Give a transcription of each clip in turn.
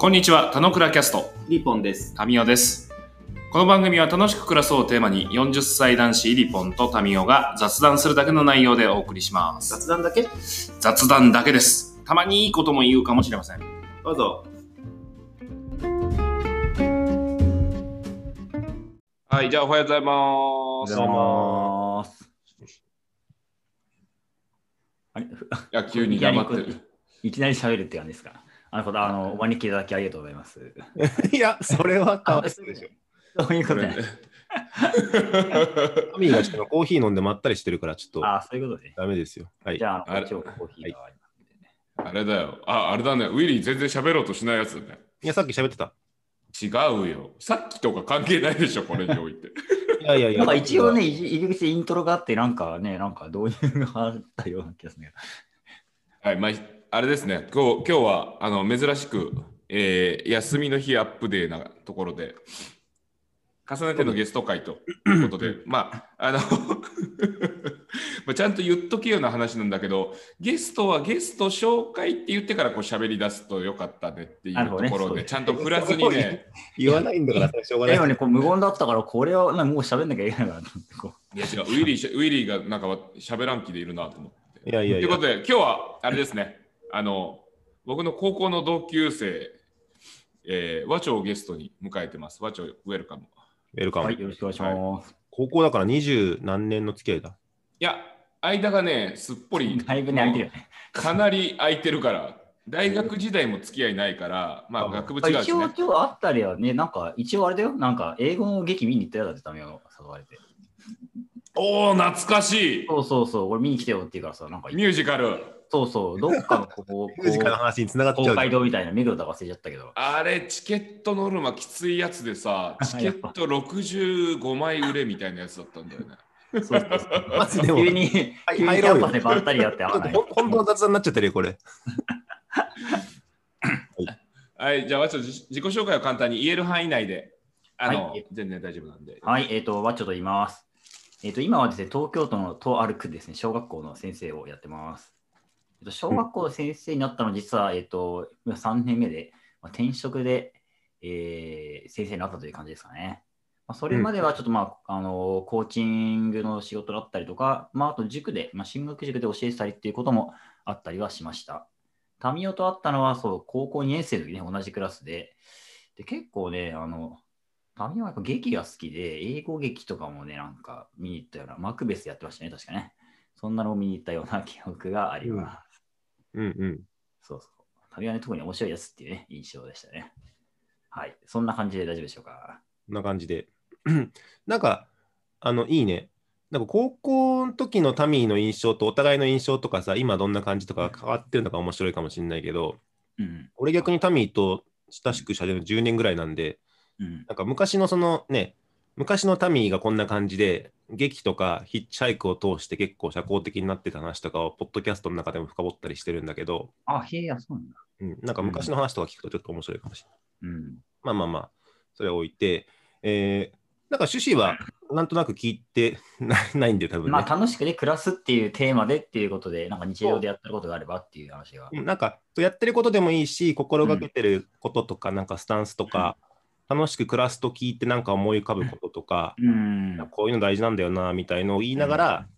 こんにちは、田野倉キャスト、リポンです。タミオです。この番組は楽しく暮らそうをテーマに40歳男子リポンとタミオが雑談するだけの内容でお送りします。雑談だけ？雑談だけです。たまにいいことも言うかもしれません。どうぞ。はい、じゃあおはようございおます。はようございます。あれいや、急に黙ってる。いきなり喋るって感じですか？なるほど、あの、お招きいただきありがとうございます。いや、それはかわいそうでしょ。そういうことね。アミーがちょっとコーヒー飲んでまったりしてるから、ちょっとああ、そういうことね。ダメですよ。はいじ。ゃあ、あの、こっちをコーヒーがありますんでね。あれだよ。あ、あれだね。ウィリー全然喋ろうとしないやつだね。いや、さっき喋ってた。違うよ。さっきとか関係ないでしょ、これにおいて。いやいやいや。なんか一応ね、入り口でイントロがあって、なんかね、なんか導入があったような気がするんだけはい、まあ、あれですね。今日今日はあの珍しく、えー休みの日アップデーなところで、重ねてのゲスト会ということで、まあ、あの まあちゃんと言っとけような話なんだけど、ゲストはゲスト紹介って言ってからこう喋り出すとよかったねっていうところで、そうですちゃんと振らずにね、言わないんだから、しょうがど。ない。今ね、こう無言だったから、これはなもう喋んなきゃいけないかなと思って、こいや違う、ウィリーし、ウィリーがなんか喋らん気でいるなと思って。いやいやいやということ。で、今日はあれですね、あの、僕の高校の同級生、えー、和長をゲストに迎えてます。和長、ウェルカム。う。ウェルカムはい、。よろしくお願いします。高校だから二十何年の付き合いだ？いや、間がね、すっぽり、だいぶね、空いてるよね。かなり空いてるから、大学時代も付き合いないから、まあ、あ学部違う一応、しね。今日あったりはね、なんか、一応あれだよ、なんか、英語の劇見に行ったよだってためを誘われて。おお、懐かしいそうそうそう、俺見に来てよって言うからさ、なんか、ミュージカル。そうそう、どっかのここ、ミュージカルの話につながっちゃ公うじゃん。会堂みたいな、目黒だか忘れちゃったけど。あれ、チケットノルマきついやつでさ、チケット65枚売れみたいなやつだったんだよね。そうそうそうマジでも、急に、はい急に入ろうよキャンパスでばったりやって、本当の雑談になっちゃってるよ、これ。はい、じゃあ、ちょっと自自己紹介を簡単に言える範囲内で、あの、はい全然大丈夫なんで。はい、えっ、と、ワッチョと言います。えっ、と、今はですね、東京都のとある区ですね、小学校の先生をやってます。えっと、小学校の先生になったのは、実は、えっ、と、今3年目で、まあ、転職で、えー先生になったという感じですかね。まあ、それまではちょっと、まあ、あの、コーチングの仕事だったりとか、まあ、あと塾で、まあ、進学塾で教えてたりっていうこともあったりはしました。タミオと会ったのは、そう、高校2年生の時ね、同じクラスで、で、結構ね、あの、タミオはやっぱ劇が好きで、英語劇とかもね、なんか見に行ったような、マクベスやってましたね、確かね。そんなのを見に行ったような記憶があります。うんうん。そうそう。タミオはね、特に面白いやつっていうね、印象でしたね。はい。そんな感じで大丈夫でしょうか？こんな感じで。なんか、あの、いいね。なんか高校の時のタミーの印象とお互いの印象とかさ、今どんな感じとか変わってるのか面白いかもしれないけど、うん。俺逆にタミーと親しくしゃべる10年ぐらいなんで、うん。なんか昔のそのね、昔のタミーがこんな感じで、劇とかヒッチハイクを通して結構社交的になってた話とかを、ポッドキャストの中でも深掘ったりしてるんだけど、あ、へえ、や、そうなんだ。うん、なんか昔の話とか聞くとちょっと面白いかもしれない。うん。まあまあまあ、それは置いて、えー、なんか趣旨はなんとなく聞いて ないんで、多分ね。まあ、楽しくね、暮らすっていうテーマでっていうことで、なんか日常でやってることがあればっていう話が。うんなんか、やってることでもいいし、心がけてることとか、なんかスタンスとか、楽しく暮らすと聞いてなんか思い浮かぶこととか、うん。こういうの大事なんだよな、みたいのを言いながら、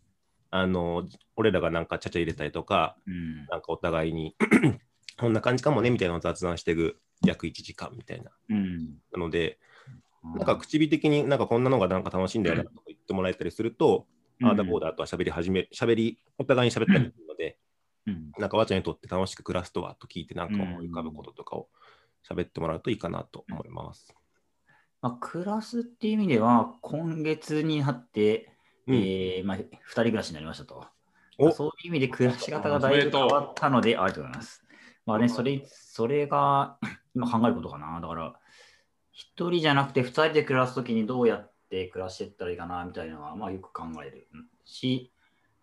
あの、俺らがなんかちゃちゃ入れたりとか、うん。なんかお互いに、こんな感じかもね、みたいなのを雑談していく約1時間みたいな。うん。なので、なんか口火的になんかこんなのがなんか楽しいんだよなとか言ってもらえたりすると、ああだこうだとは喋り始め、喋り、お互いに喋ったりするので、うん。なんかわちゃんにとって楽しく暮らすとはと聞いて、なんか思い浮かぶこととかを喋ってもらうといいかなと思います。まあ、暮らすっていう意味では、今月になって、うんえーまあ、2人暮らしになりましたと。おそういう意味で暮らし方がだいぶ変わったので、ありがとうございます。まあね、それ、それが 今考えることかな。だから、一人じゃなくて二人で暮らすときにどうやって暮らしていったらいいかな、みたいなのは、まあよく考えるし、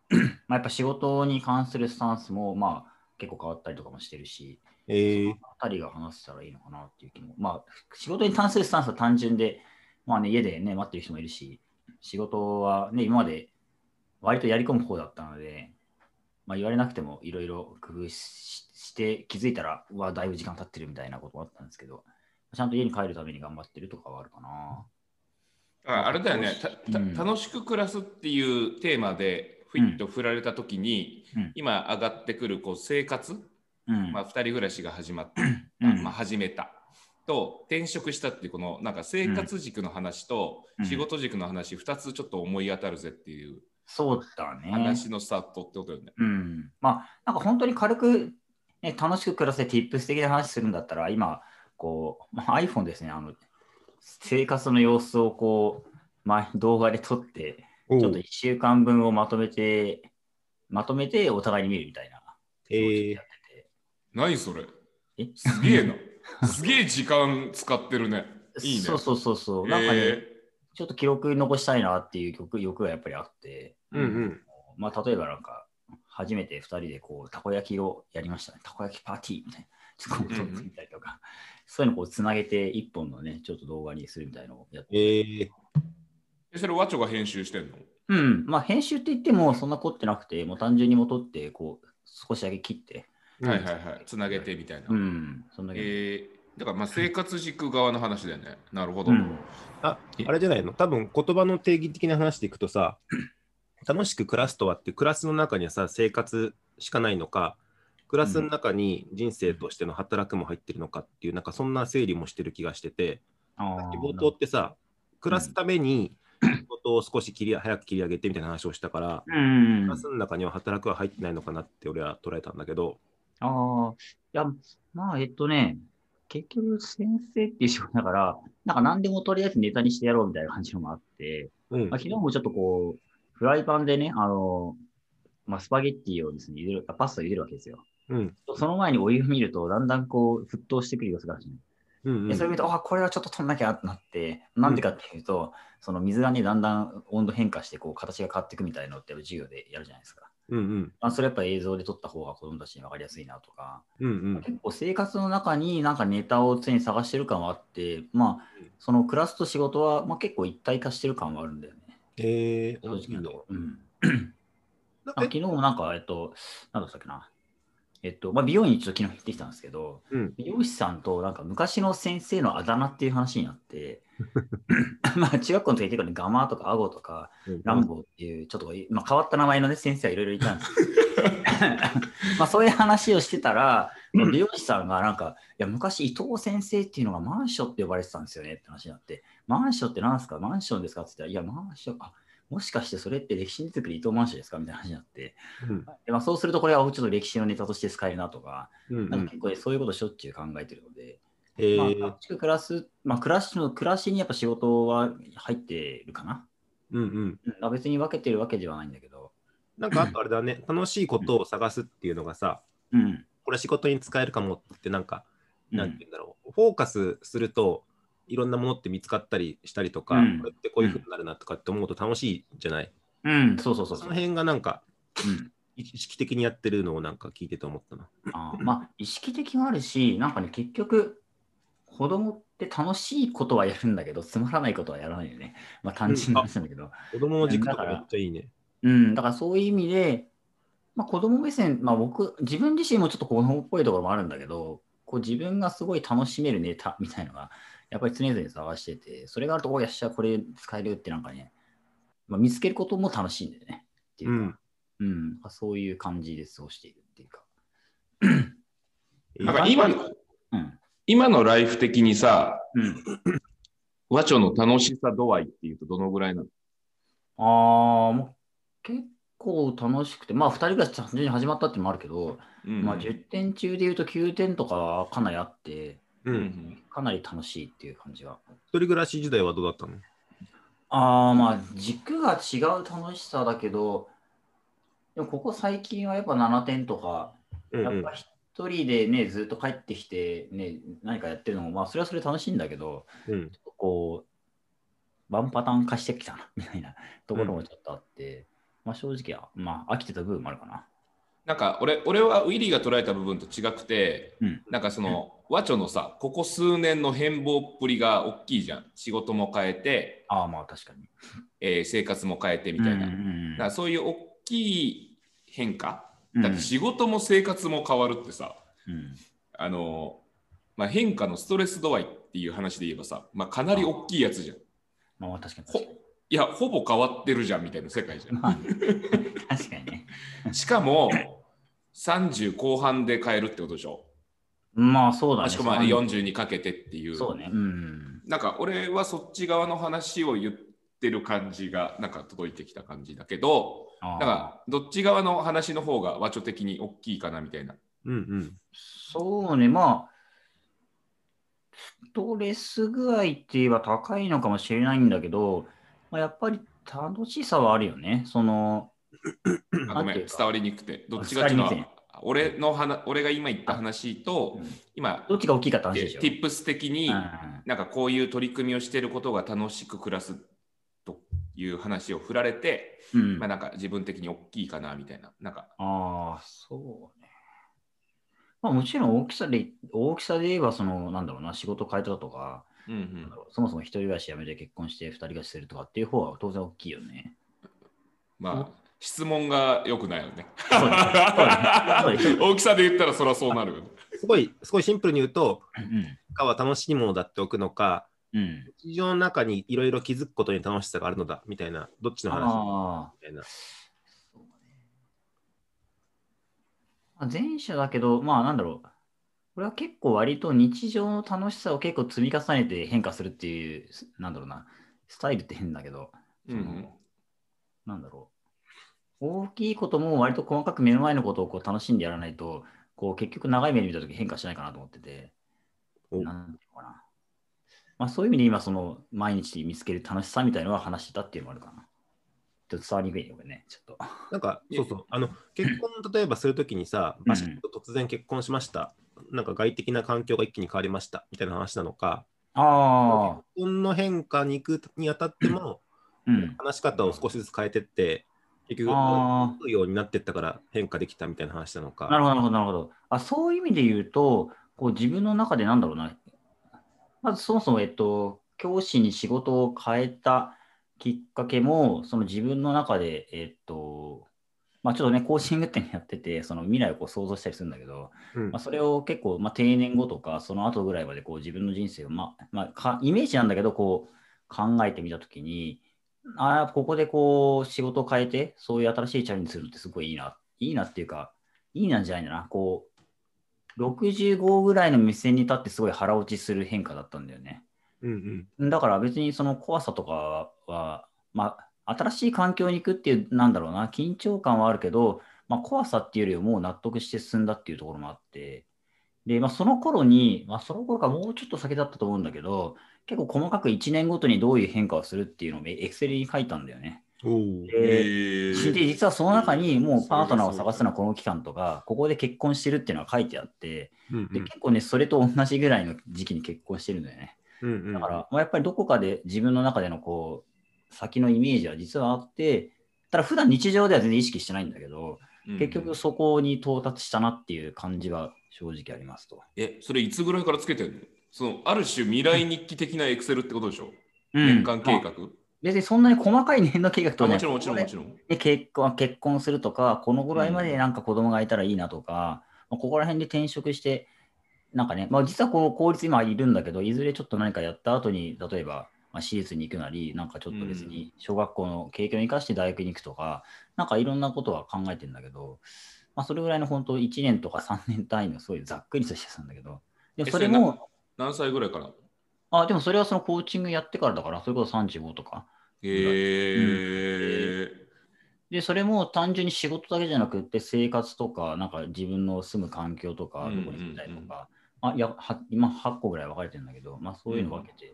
まあやっぱ仕事に関するスタンスも、まあ結構変わったりとかもしてるし、えー、二人が話せたらいいのかなっていう気も。まあ、仕事に関するスタンスは単純で、まあね、家でね、待ってる人もいるし、仕事はね、今まで割とやり込む方だったので、まあ、言われなくてもいろいろ工夫しして気づいたら、うわ、だいぶ時間経ってるみたいなこともあったんですけど、ちゃんと家に帰るために頑張ってるとかはあるかな。ああれだよね。たたうん。楽しく暮らすっていうテーマでふいっと振られた時に、うん。今上がってくるこう生活、うん。まあ、2人暮らしが始まって、うんまあ、始めたと転職したっていうこのなんか生活軸の話とうん仕事軸の話2つちょっと思い当たるぜっていうそうだね。話のスタートってことよね。うん。まあ、なんか本当に軽く、ね、楽しく暮らせ tips 的な話するんだったら、今、こう、まあ、iPhone ですね、あの、生活の様子をこう、まあ、動画で撮って、おちょっと1週間分をまとめて、まとめてお互いに見るみたいな。えーやってて。何それ？え？すげえな。すげえ時間使ってるね。いいね。そうそうそうそう。なんかね、えちょっと記録残したいなっていう欲欲がやっぱりあって、うんうん。まあ、例えばなんか、初めて2人でこう、たこ焼きをやりましたね。たこ焼きパーティーみたいな。ちょっと撮ってみたりとか、そういうのをこうつなげて一本のね、ちょっと動画にするみたいなのをやって。えー、ー、それ、ワチョが編集してんの？うん。まあ、編集って言ってもそんな凝ってなくて、もう単純に戻って、こう、少しだけ切って。はいはいはい。つなげてみたいな。うん。そんだけ。えー、だからまあ生活軸側の話だよね。なるほど。うんあ、あれじゃないの？多分言葉の定義的な話でいくとさ、楽しく暮らすとはって、暮らすの中にはさ、生活しかないのか、暮らすの中に人生としての働くも入ってるのかっていう、なんかそんな整理もしてる気がしてて、冒頭ってさ、暮らすために仕事を少し切り早く切り上げてみたいな話をしたから、うん暮らすの中には働くは入ってないのかなって俺は捉えたんだけど、ああ、いや、まあ、えっとね、結局、先生っていう仕事だから、なんか何でもとりあえずネタにしてやろうみたいな感じのもあって、うん。まあ、昨日もちょっとこう、フライパンでね、あの、まあ、スパゲッティをですね、茹でる、あパスタを茹でるわけですよ。うん、その前にお湯を見ると、だんだんこう、沸騰してくる様子があるし、ね。うん、うん。でそれを見ると、あ、これはちょっと取んなきゃってなって、なんでかっていうと、その水がね、だんだん温度変化して、こう、形が変わっていくみたいなのって授業でやるじゃないですか。うん、うん、まあ、それやっぱ映像で撮った方が子供たちに分かりやすいなとか、うん、うん、結構生活の中になんかネタを常に探してる感はあって、まあ、そのクラスと仕事は、まあ、結構一体化してる感はあるんだよね。えー、正直なところ。うん。昨日もなんか、えっと、なんだったっけな。えっと、まあ、美容院にちょっと昨日行ってきたんですけど、うん。美容師さんとなんか昔の先生のあだ名っていう話になって、まあ中学校の時結構ね、ガマとかアゴとか、ランボーっていう、ちょっと、まあ、変わった名前のね、先生はいろいろいたんです。けど、まあそういう話をしてたら、美容師さんがなんか、いや、昔伊藤先生っていうのがマンションって呼ばれてたんですよねって話になって、マンションって何ですか？マンションですか？って言ったら、いや、マンション、あもしかしてそれって歴史につく伊藤マンションですかみたいな話になって、うん。でまあ、そうするとこれはちょっと歴史のネタとして使えるなとか、うんなんか結構ねそういうことをしょっちゅう考えてるので、えまあ、ー楽しく暮らす、まあ、暮らしの暮らしにやっぱ仕事は入ってるかな。うんうん。うん。あ別に分けてるわけではないんだけど。なんかあとあれだね、楽しいことを探すっていうのがさ、うん。これ仕事に使えるかもってなんか、うんなんて言うんだろう、フォーカスするといろんなものって見つかったりしたりとか、うんこれってこういうふうになるなとかって思うと楽しいじゃない、うん、そうそうそうそう。その辺がなんかうん意識的にやってるのをなんか聞いてて思ったな。あーまあ、意識的もあるし、なんかね、結局、子供って楽しいことはやるんだけど、つまらないことはやらないよね。まあ、単純な話なんだけど。子供の軸とかめっちゃいいね。うん、だからそういう意味で、まあ、子供目線、まあ、僕、自分自身もちょっと子供っぽいところもあるんだけど、こう自分がすごい楽しめるネタみたいのが、やっぱり常々探してて、それがあると、おやっしゃ、これ使えるってなんかね、まあ、見つけることも楽しいんだよね。っていううか、ん。うん、そういう感じで過ごしているっていうか。なんか今のうん。今のライフ的にさ、うん、和町の楽しさ度合いっていうとどのぐらいなの？ああ、もう結構楽しくて、まあ2人暮らし単純に始まったっていうのもあるけど、うんまあ10点中で言うと9点とかはかなりあって、う。うんんかなり楽しいっていう感じが。一人暮らし時代はどうだったの？ああ、まあ軸が違う楽しさだけど、でもここ最近はやっぱ7点とか、うんうんやっぱ一人でね、ずっと帰ってきて、ね、何かやってるのも、まあそれはそれ楽しいんだけど、うんこう、ワンパターン化してきたな、みたいなところもちょっとあって、まあ正直は、まあ飽きてた部分もあるかな。なんか俺俺はウィリーが捉えた部分と違くて、うんなんかその和町のさここ数年の変貌っぷりが大きいじゃん仕事も変えて、ああ、まあ確かに。えー生活も変えてみたいな,、うんうんうんだからそういう大きい変化？うんだって仕事も生活も変わるってさ、うん。あの、まあ、変化のストレス度合いっていう話で言えばさ、まあ、かなり大きいやつじゃん。まあ確かにほ確かに。いや、ほぼ変わってるじゃんみたいな世界じゃん。まあ、確かにね。しかも、30後半で変えるってことでしょ？まあそうだね。しかもまあ40にかけてっていう。そうね。うん。なんか俺はそっち側の話を言ってる感じがなんか届いてきた感じだけど、だからどっち側の話の方が和著的に大きいかなみたいな。うんうん。そうね、まあ、ストレス具合って言えば高いのかもしれないんだけど、まあ、やっぱり楽しさはあるよね。その、あごめん、伝わりにくくて。どっちがっていうの俺の話俺が今言った話と、今、どっちが大きいかって話でしょ。tips 的に、うんなんかこういう取り組みをしていることが楽しく暮らすという話を振られて、うんまあなんか自分的に大きいかなみたいな。なんか、ああ、そうね。まあ、もちろん大きさで、大きさで言えば、その、なんだろうな、仕事変えたとか、うんうん。そもそも一人暮らし辞めて結婚して二人暮らしするとかっていう方は当然大きいよね。まあ、質問が良くないよね。大きさで言ったらそりゃそうなるよね。すごい、すごいシンプルに言うと、うん。かは楽しいものだっておくのか、うん。日常の中にいろいろ気づくことに楽しさがあるのだみたいな、どっちの話？ああ。みたいな。そうねまあ前者だけど、まあなんだろう。これは結構割と日常の楽しさを結構積み重ねて変化するっていう、なんだろうな、スタイルって変だけど、うんうんなんだろう。大きいことも割と細かく目の前のことをこう楽しんでやらないと、こう結局長い目で見たとき変化しないかなと思ってて、おなんていうのかな。まあそういう意味で今その毎日見つける楽しさみたいなのは話してたっていうのもあるかな。ちょっと伝わりにくいね、これね。ちょっと。なんか、そうそう、あの、結婚、例えばするときにさ、うんバシッと突然結婚しました。なんか外的な環境が一気に変わりましたみたいな話なのか、ああ。結婚の変化に行くにあたっても、うん。話し方を少しずつ変えてって、結局、あうようになってったから変化できたみたいな話なのか。なるほど、なるほど、なるほど。あそういう意味で言うと、こう自分の中でなんだろうな。まずそもそも、えっと、教師に仕事を変えたきっかけも、その自分の中で、えっと、まあちょっとね、コーチングってやってて、その未来をこう想像したりするんだけど、うんまあ、それを結構、まあ、定年後とか、その後ぐらいまでこう自分の人生を、まあまあ、かイメージなんだけど、こう考えてみたときに、ああ、ここでこう仕事を変えて、そういう新しいチャレンジするのってすごいいいな。いいなっていうか、いいなんじゃないんだな。こう、65ぐらいの目線に立ってすごい腹落ちする変化だったんだよね。うんうん。だから別にその怖さとかは、まあ、新しい環境に行くっていう、なんだろうな、緊張感はあるけど、まあ、怖さっていうよりはもう納得して進んだっていうところもあって、で、まあ、その頃に、まあ、その頃かもうちょっと先だったと思うんだけど、結構細かく1年ごとにどういう変化をするっていうのをエクセルに書いたんだよね。で実はその中にもうパートナーを探すのはこの期間とか、ここで結婚してるっていうのが書いてあって、でうんうん結構ね、それと同じぐらいの時期に結婚してるんだよね。うんうんだから、まあ、やっぱりどこかで自分の中でのこう先のイメージは実はあって、ただ普段日常では全然意識してないんだけど、結局そこに到達したなっていう感じは正直ありますと。え、それいつぐらいからつけてるの？そのある種未来日記的なエクセルってことでしょ、うん。年間計まあ画、別にそんなに細かい年の計画とね、あもちろんもちろんもちろん。で結婚結婚するとか、このぐらいまでなんか子供がいたらいいなとか、まあここら辺で転職して、なんかね、まあ、実はこの公立今いるんだけど、いずれちょっと何かやった後に、例えば、まあ、私立に行くなり、なんかちょっと別に小学校の経験を生かして大学に行くとか、なんかいろんなことは考えてんだけど、まあ、それぐらいの本当1年とか3年単位のそういうざっくりとしたんだけど、でもえそれも、何歳ぐらいから？あ、でもそれはそのコーチングやってからだから、それこそ35とか。へえで、それも単純に仕事だけじゃなくて、生活とか、なんか自分の住む環境とか、うんどこに住みたいとか、あいやは今8個ぐらい分かれてるんだけど、まあそういうの分けて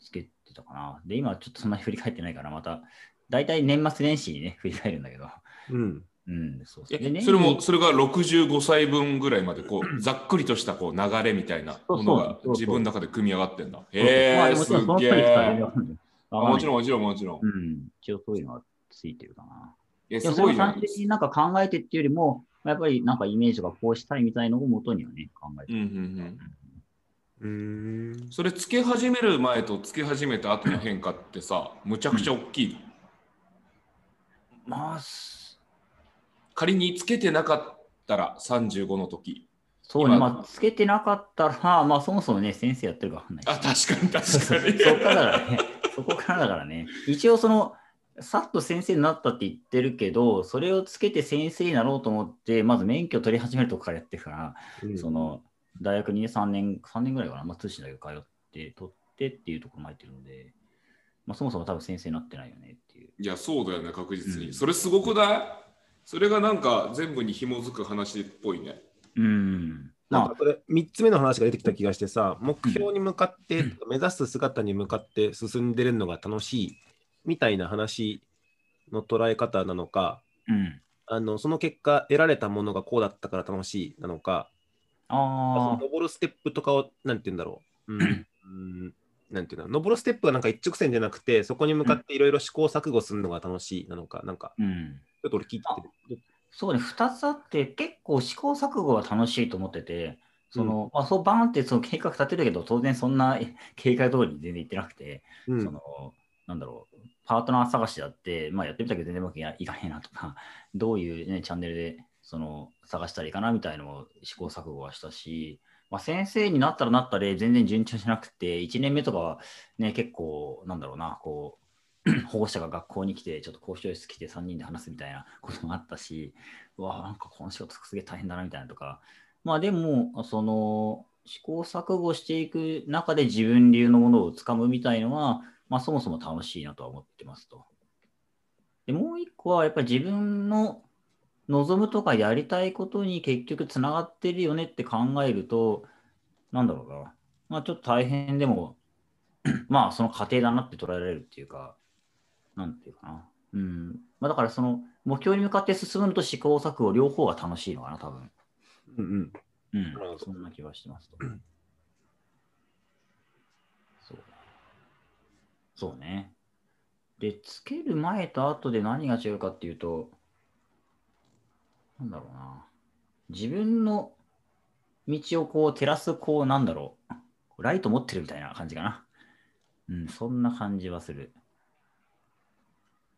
つけてたかな。で、今ちょっとそんなに振り返ってないから、また、大体年末年始にね、振り返るんだけど、うん。うん、そう。でえ年それも、にそれが65歳分ぐらいまで、こう、ざっくりとしたこう流れみたいなものが自分の中で組み上がってんだ。まへえ、すげえ。もちろん、もちろん、もちろん。うん、一応そういうのはついてるかな。え、ですごい単純になんか考えてっていうよりも、やっぱりなんかイメージがこうしたいみたいのを元にはね、考えてる。うんうんうん。うーん。それつけ始める前とつけ始めた後の変化ってさ、むちゃくちゃ大きいの？まあ、す仮につけてなかったら35の時。そうね、今。まあ、つけてなかったら、まあ、そもそもね、先生やってるかわかんないし。あ確かに 確かに。そこからだからね。そこからだからね。一応その、さっと先生になったって言ってるけど、それをつけて先生になろうと思って、まず免許取り始めるとこからやってるから、うん。その、大学に3年、3年ぐらいかな、まあ、通信だけ通って、取ってっていうところも入ってるので、まあ、そもそも多分先生になってないよねっていう。いやそうだよね確実に、うん。それすごくない？それがなんか全部に紐づく話っぽいねうん。まなんかこれ3つ目の話が出てきた気がしてさ、目標に向かって、目指す姿に向かって進んでるのが楽しいみたいな話の捉え方なのか、あ、うん。あのその結果得られたものがこうだったから楽しいなのか、そのああ、登るステップとかを、なんて言うんだろう。うん、うんなんていうの登るステップがなんか一直線じゃなくて、そこに向かっていろいろ試行錯誤するのが楽しいなのか、なんか、うん。ちょっと俺聞いてて。そうね、2つあって、結構試行錯誤は楽しいと思ってて、その、まあ、そうバーンってその計画立てるけど、当然そんなえ 計画通りに全然いってなくて、うんその、なんだろう、パートナー探しだって、まあ、やってみたけど全然うまくいかへんなとか、どういう、ね、チャンネルでその探したらいいかなみたいなのを試行錯誤はしたし、まあ、先生になったらなったで全然順調じゃなくて、1年目とかはね、結構、なんだろうな、こう、保護者が学校に来て、ちょっと交渉室来て3人で話すみたいな こともあったし、うわなんかこの仕事すげえ大変だなみたいなとか、まあでも、その、試行錯誤していく中で自分流のものをつかむみたいのは、まあそもそも楽しいなとは思ってますと。で、もう一個はやっぱり自分の望むとかやりたいことに結局つながってるよねって考えると、なんだろうな。まあちょっと大変でも、まあその過程だなって捉えられるっていうか、なんていうかな。うん。まあだからその目標に向かって進むのと試行錯誤両方が楽しいのかな、多分。うんうんうんそんな気がしてますと。そうね。そうね。で、つける前と後で何が違うかっていうと、なんだろうな。自分の道をこう照らす、こう、なんだろう。ライト持ってるみたいな感じかな。うん、そんな感じはする。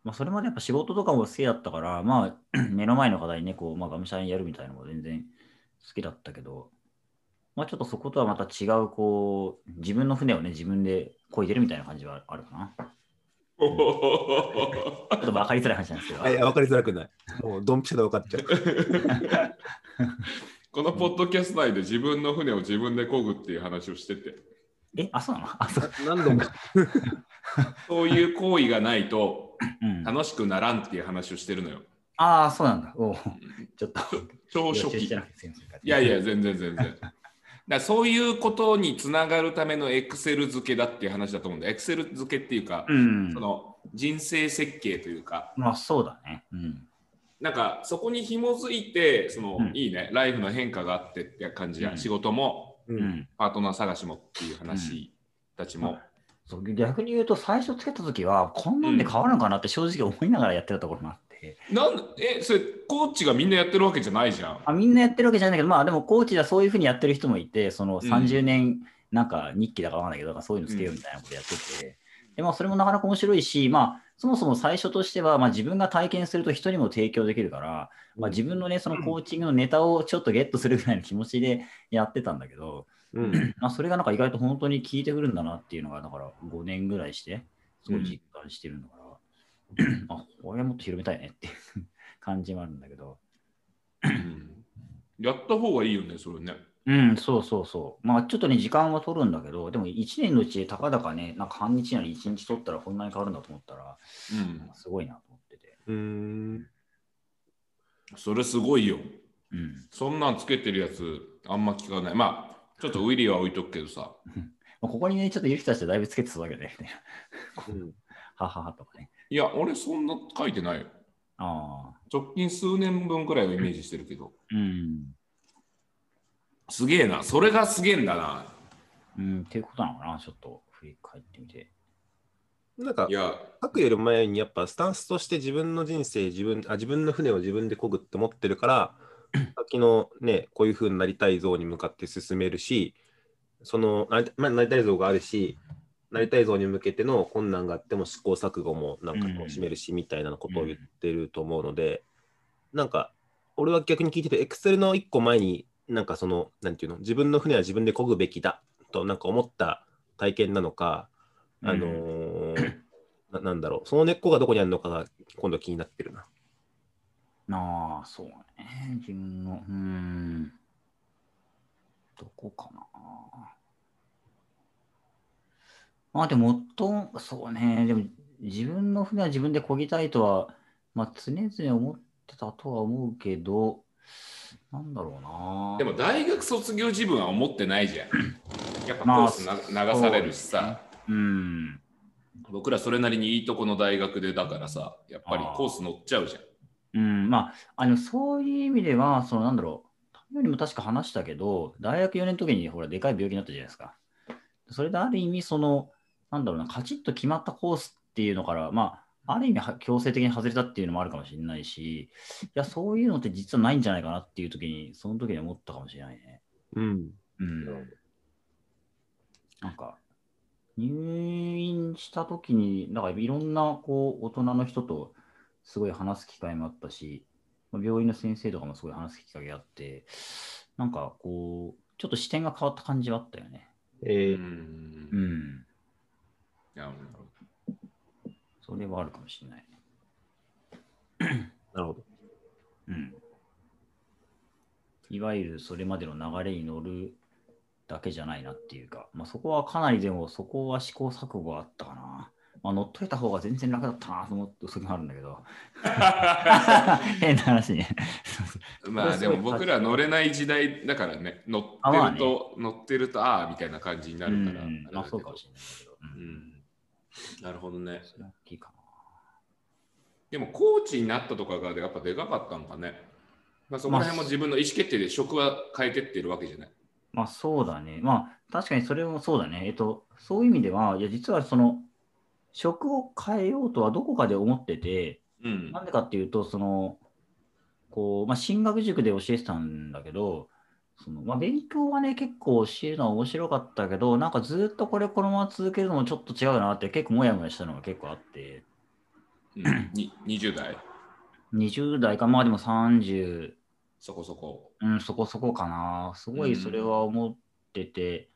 まあ、それまでやっぱ仕事とかも好きだったから、まあ、目の前の課題にね、こう、まあ、がむしゃらにやるみたいなのも全然好きだったけど、まあ、ちょっとそことはまた違う、こう、自分の船をね、自分で漕いでるみたいな感じはあるかな。ちょっと分かりづらい話なんですけど。いや、分かりづらくない。もうドンピシャで分かっちゃう。このポッドキャスト内で自分の船を自分で漕ぐっていう話をしててえ、あ、そうなの？あ、そう。何度も。そういう行為がないとうん、楽しくならんっていう話をしてるのよああ、そうなんだ。おうちょっと。超初期いやいや、全然全然。だそういうことにつながるためのエクセル付けだっていう話だと思うんだ。エクセル付けっていうか、うんそ。の人生設計というか、まあ、そうだね。うん。なんかそこに紐づいて、その、うんいいね、ライフの変化があってって感じや、うん仕事も、ううんん。パートナー探しもっていう話たちも。そう逆に言うと、最初つけたときは、こんなんで変わるのかなって正直思いながらやってたところもあって。なんえ、それ、コーチがみんなやってるわけじゃないじゃん。あみんなやってるわけじゃないけど、まあでもコーチではそういうふうにやってる人もいて、そのうん30年なんか日記だかわかんないけど、そういうのつけようみたいなことやってて、でまあそれもなかなか面白いし、まあそもそも最初としては、まあ自分が体験すると人にも提供できるから、まあ自分のね、そのコーチングのネタをちょっとゲットするぐらいの気持ちでやってたんだけど、うん。まあそれがなんか意外と本当に効いてくるんだなっていうのが、だから5年ぐらいして、すごい実感してるんだから、あ、これはもっと広めたいねっていう感じもあるんだけど、うん。やった方がいいよね、それね。うん、そうそうそう。まあちょっとね、時間は取るんだけど、でも1年のうちでたかだかね、なんか半日なり1日取ったらこんなに変わるんだと思ったら、うん。すごいなと思ってて。うーん。それすごいよ。うん。そんなんつけてるやつ、あんま聞かない。まあ、ちょっとウィリーは置いとくけどさ。まあ、ここにね、ちょっといる人たちはだいぶつけてたわけで、みたいな。うんはははとかね。いや、俺そんな書いてないよ。ああ。直近数年分くらいをイメージしてるけど。うん。すげえな。それがすげえんだな。うん、っていうことなのかな、ちょっと振り返ってみて。なんかい、や、書くより前にやっぱスタンスとして自分の人生、自分あ自分の船を自分で漕ぐって思ってるから、先のね、こういう風になりたい像に向かって進めるし、そのなり,、まあ、なりたい像があるし、なりたい像に向けての困難があっても試行錯誤もなんか楽しめるし、みたいなことを言ってると思うので、なんか俺は逆に聞いてて、エクセルの一個前に、なんかその、なんていうの、自分の船は自分で漕ぐべきだとなんか思った体験なのか、あのーななんだろう、その根っこがどこにあるのかが今度気になってるな。なあ、そうね。自分の、うーん。どこかな。まあでも、もそうね。でも、自分の船は自分で漕ぎたいとは、まあ常々思ってたとは思うけど、なんだろうな。でも大学卒業自分は思ってないじゃん。やっぱコースな流されるしさ、うん。僕らそれなりにいいとこの大学でだからさ、やっぱりコース乗っちゃうじゃん。うん、まあ、あの、そういう意味では、その、なんだろう、たよりも確か話したけど、大学4年の時に、ほら、でかい病気になったじゃないですか。それである意味、その、なんだろうな、カチッと決まったコースっていうのから、まあ、ある意味は強制的に外れたっていうのもあるかもしれないし、いや、そういうのって実はないんじゃないかなっていう時に、その時に思ったかもしれないね。うん。うん。なんか、入院した時に、なんかいろんなこう大人の人とすごい話す機会もあったし、まあ病院の先生とかもすごい話す機会があって、なんかこう、ちょっと視点が変わった感じはあったよね。うえーんう。ん。なるほそれはあるかもしれない。なるほど。うん。いわゆるそれまでの流れに乗るだけじゃないなっていうか、まあ、そこはかなりでも、そこは試行錯誤があったかな。まあ、乗っといた方が全然楽だったなと思って、それもあるんだけど。変な話ね。どまあでも僕ら乗れない時代だからね、乗ってあまあねると、乗ってると、ああみたいな感じになるから。うん、まあそうかもししれないけど。れうんなるほどね。かでもコーチになったとかがやっぱでかかったのかね。まあ、そこら辺も自分の意思決定で職は変えてってるわけじゃない。な。まあそうだね。まあ確かにそれもそうだね。えっと、そういう意味では、いや実はその、職を変えようとはどこかで思ってて、うんなんでかっていうと、その、こう、まあ、進学塾で教えてたんだけど、そのまあ、勉強はね、結構教えるのは面白かったけど、なんかずっとこれこのまま続けるのもちょっと違うなって結構もやもやしたのが結構あって、うん、に20代、20代か、まあでも30、そこそこ。うん、そこそこかな。すごいそれは思ってて、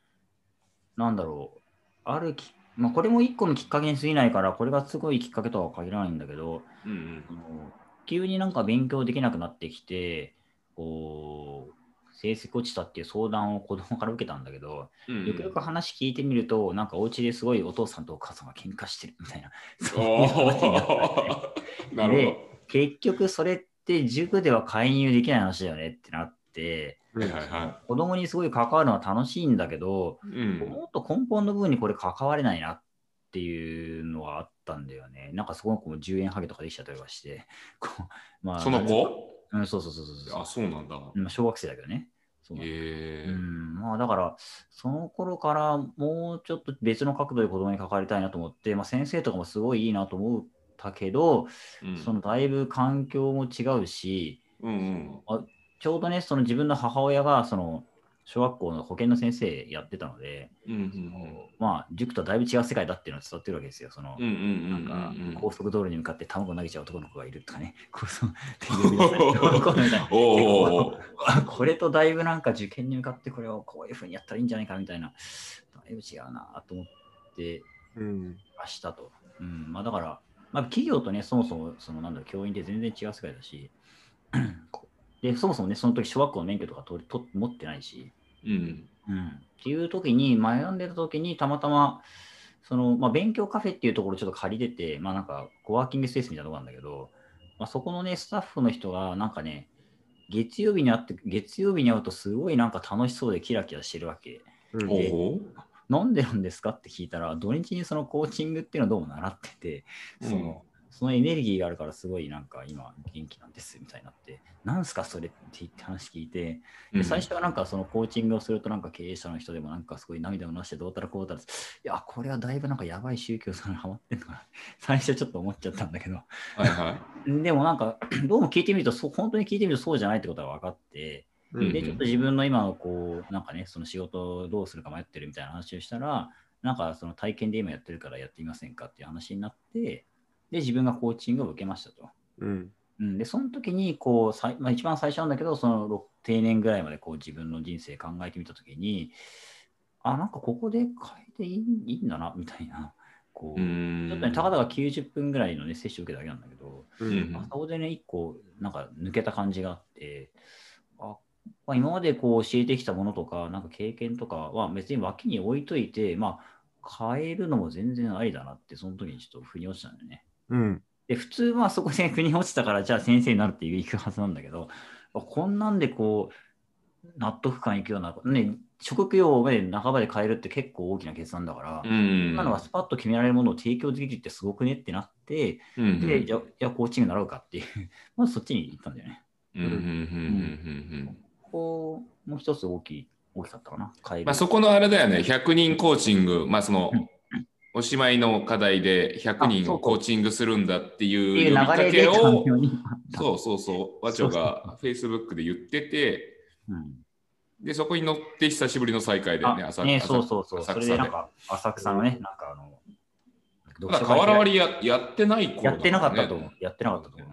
なんだろう。あるき、まあこれも一個のきっかけに過ぎないから、これがすごいきっかけとは限らないんだけど、うんうん。あの急になんか勉強できなくなってきて、こう、成績落ちたっていう相談を子供から受けたんだけど、うんうんよくよく話聞いてみると、なんかお家ですごいお父さんとお母さんが喧嘩してるみたいな。そういう話になったね結局それって塾では介入できない話だよねってなって、ど。はいはいは子供にすごい関わるのは楽しいんだけど、い。うんもっと根本の部分にこれ関われないなっていうのはあったんだよね。なんかそこの子も10円ハゲとかできちゃったりとかして、まあ、その子？うん、そうそうそうそうそうあ、そうなんだ。うん小学生だけどね。そうへえうん、まあだから、その頃からもうちょっと別の角度で子供に関わりたいなと思って、まあ、先生とかもすごいいいなと思ったけど、うん。そのだいぶ環境も違うし、うんうん。ちょうどね、その自分の母親がその小学校の保健の先生やってたので、うんうんまあ塾とはだいぶ違う世界だっていうのは伝わってるわけですよ。そのうん。うんうんうんなんかうんうん。高速道路に向かって卵投げちゃう男の子がいるとかね、これとだいぶなんか受験に向かってこれをこういうふうにやったらいいんじゃないかみたいな、だいぶ違うなと思ってうん。ましたと。うん、まあだから、まあ、企業とね、そもそもそのなんだろう教員って全然違う世界だし、でそもそもね、その時小学校の免許とか取り取持ってないし、うん。うん、っていう時に、悩んでた時にたまたま、そのまあ、勉強カフェっていうところをちょっと借りてて、まあなんかコワーキングスペースみたいなところなんだけど、まあ、そこのね、スタッフの人がなんかね、月曜日に会って、月曜日に会うとすごいなんか楽しそうでキラキラしてるわけ。うん。おお。なんでなんですかって聞いたら、土日にそのコーチングっていうのをどうも習ってて、そのそのエネルギーがあるからすごいなんか今元気なんですみたいになって、なんすかそれって言って話聞いて、で最初はなんかそのコーチングをするとなんか経営者の人でもなんかすごい涙を流してどうたらこうたら、いや、これはだいぶなんかやばい宗教さんにハマってんのかな。最初ちょっと思っちゃったんだけど、はいはい。でもなんか どうも聞いてみるとそう、本当に聞いてみるとそうじゃないってことが分かって、うんで、ちょっと自分の今のこう、なんかね、その仕事をどうするか迷ってるみたいな話をしたら、なんかその体験で今やってるからやってみませんかっていう話になって、で、自分がコーチングを受けましたと。うん。うん、で、その時に、こう、さいまあ、一番最初なんだけど、そのろ定年ぐらいまでこう自分の人生考えてみた時に、あ、なんかここで変えていいいいんだな、みたいな。こう、うんちょっとね、たかだか90分ぐらいのね、接種受けただけなんだけど、ううんまあ、そこでね、一個、なんか抜けた感じがあって、あまあ、今までこう教えてきたものとか、なんか経験とかは別に脇に置いといて、まあ、変えるのも全然ありだなって、その時にちょっと腑に落ちたんだよね。うん。で、普通はそこで腑に落ちたから、じゃあ先生になるっていくはずなんだけど、あこんなんでこう、納得感いくような、ね、職業まで半ばで変えるって結構大きな決断だから、うん。そんなのはスパッと決められるものを提供できるってすごくねってなって、うんで、じゃあ、コーチング習うかっていう、まずそっちに行ったんだよね。ここもう一つ大きい、大きかったかな。まあ、そこのあれだよね、100人コーチング、まあそのうんおしまいの課題で100人をコーチングするんだっていう呼びかけを。そうそうそう、和長が Facebook で言ってて、うんで、そこに乗って久しぶりの再会でね、あ朝ね、朝そうそうそう。それでなんか、浅草のね、なんかあの、まだ瓦割りややってない頃だやってなかったとね思う。やってなかったと思う。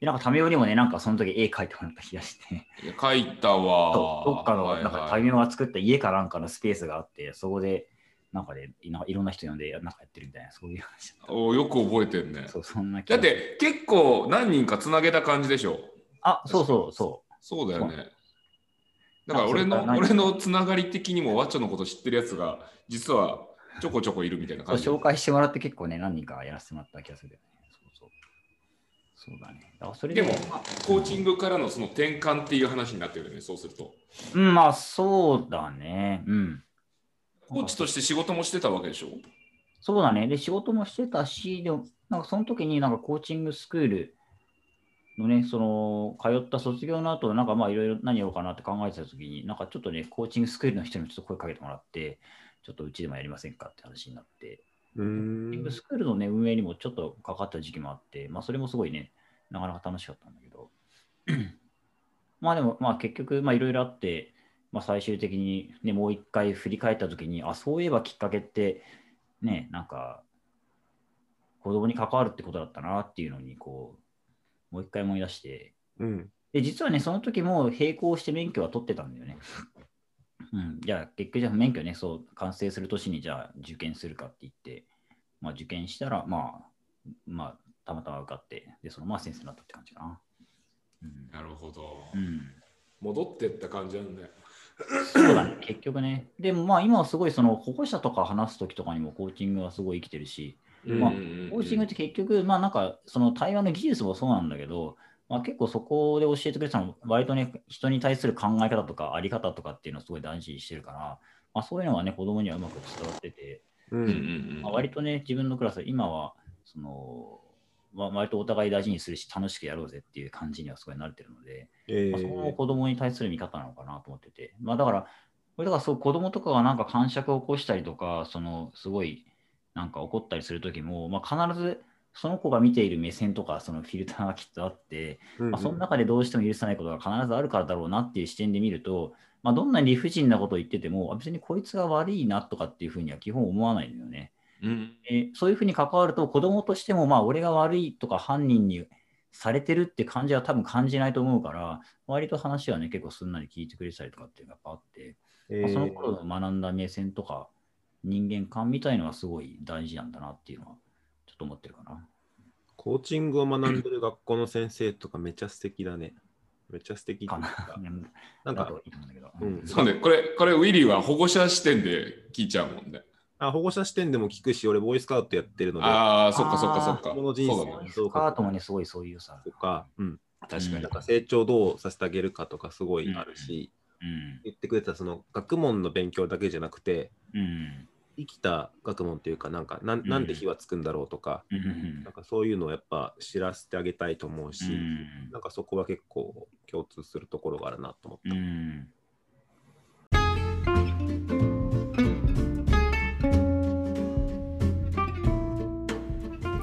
で、なんか、ためよりもね、なんかその時絵描いてもらった気がして、いや書いたわ。どっかの、はいなんか、はいためよが作った家かなんかのスペースがあって、そこで、なんかで、なんかいろんな人呼んで、なんかやってるみたいな、そういう話およく覚えてんねた。。そう、そんなだって結構何人かつなげた感じでしょ？あ、そうそうそそうだよね。だから俺の俺のつながり的にもワッチョのこと知ってるやつが実はちょこちょこいるみたいなう。感じ。紹介してもらって結構ね、何人かやらせてもらった気がするよね。そうそう。そうだね。それででも、コーチングからのその転換っていう話になってるよね、そうすると。うん、まあ、そうだね。うん。コーチとして仕事もしてたわけでしょ？そうだね。で、仕事もしてたし、でも、なんかその時になんかコーチングスクールのね、その、通った卒業の後、なんかまあいろいろ何やろうかなって考えてた時に、なんかちょっとね、コーチングスクールの人にもちょっと声かけてもらって、ちょっとうちでもやりませんかって話になって、うーコーチングんスクールのね、運営にもちょっとかかった時期もあって、まあそれもすごいね、なかなか楽しかったんだけど、まあでも、まあ結局、まあいろいろあって、まあ最終的にね、もう一回振り返った時に、あ、そういえばきっかけって、ね、なんか、子供に関わるってことだったなっていうのに、こう、もう一回思い出して、うん。で、実はね、その時も並行して免許は取ってたんだよね。うん、じゃあ、結局、じゃあ免許ね、そう、完成する年に、じゃあ、受験するかって言って、まあ、受験したら、まあ、まあ、たまたま受かって、で、そのまま先生になったって感じかな。うん。なるほど。うん、戻ってった感じなんだよ。そうだね、結局ね。でも、まあ、今はすごい、その、保護者とか話す時とかにも、コーチングはすごい生きてるし、まあコーチングって結局、まあなんか、その対話の技術もそうなんだけど、まあ、結構そこで教えてくれてたのは、割とね、人に対する考え方とか、あり方とかっていうのをすごい大事にしてるから、まあ、そういうのはね、子供にはうまく伝わってて、ううんうんん。うんまあ、割とね、自分のクラス、今は、その、まあ、割とお互い大事にするし、楽しくやろうぜっていう感じにはすごい慣れてるので、えまあ、そこもー子供に対する見方なのかなと思ってて、まあだから、これだからそう子供とかがなんか感触を起こしたりとか、そのすごいなんか怒ったりするときも、まあ、必ずその子が見ている目線とか、そのフィルターがきっとあって、うんまあ、その中でどうしても許さないことが必ずあるからだろうなっていう視点で見ると、まあ、どんなに理不尽なことを言ってても、あ別にこいつが悪いなとかっていうふうには基本思わないんだよね。うんえーそういうふうに関わると、子供としても、まあ、俺が悪いとか犯人にされてるって感じは多分感じないと思うから、割と話はね、結構すんなり聞いてくれたりとかっていうのがやっぱあって、えまあ、そのー頃の学んだ目線とか、人間観みたいのはすごい大事なんだなっていうのは、ちょっと思ってるかな。コーチングを学んでる学校の先生とかめっちゃ素敵だね。めっちゃ素敵かなか。。ななんんかか、いいと思うんだけど。うんそうね、これ、これウィリーは保護者視点で聞いちゃうもんね。あ保護者視点でも聞くし、俺、ボーイスカウトやってるので、ああ、そっかそっかそっか。この人生そうだね。スカートもね、すごいそういうさ。とか、うん、確かになん。か成長どうさせてあげるかとかすごいあるし、うん。言ってくれたその学問の勉強だけじゃなくて、うん。生きた学問っていうか、なんかなんなんで火はつくんだろうとか、うんなんかそういうのをやっぱ知らせてあげたいと思うし、うんなんかそこは結構共通するところがあるなと思って。うん。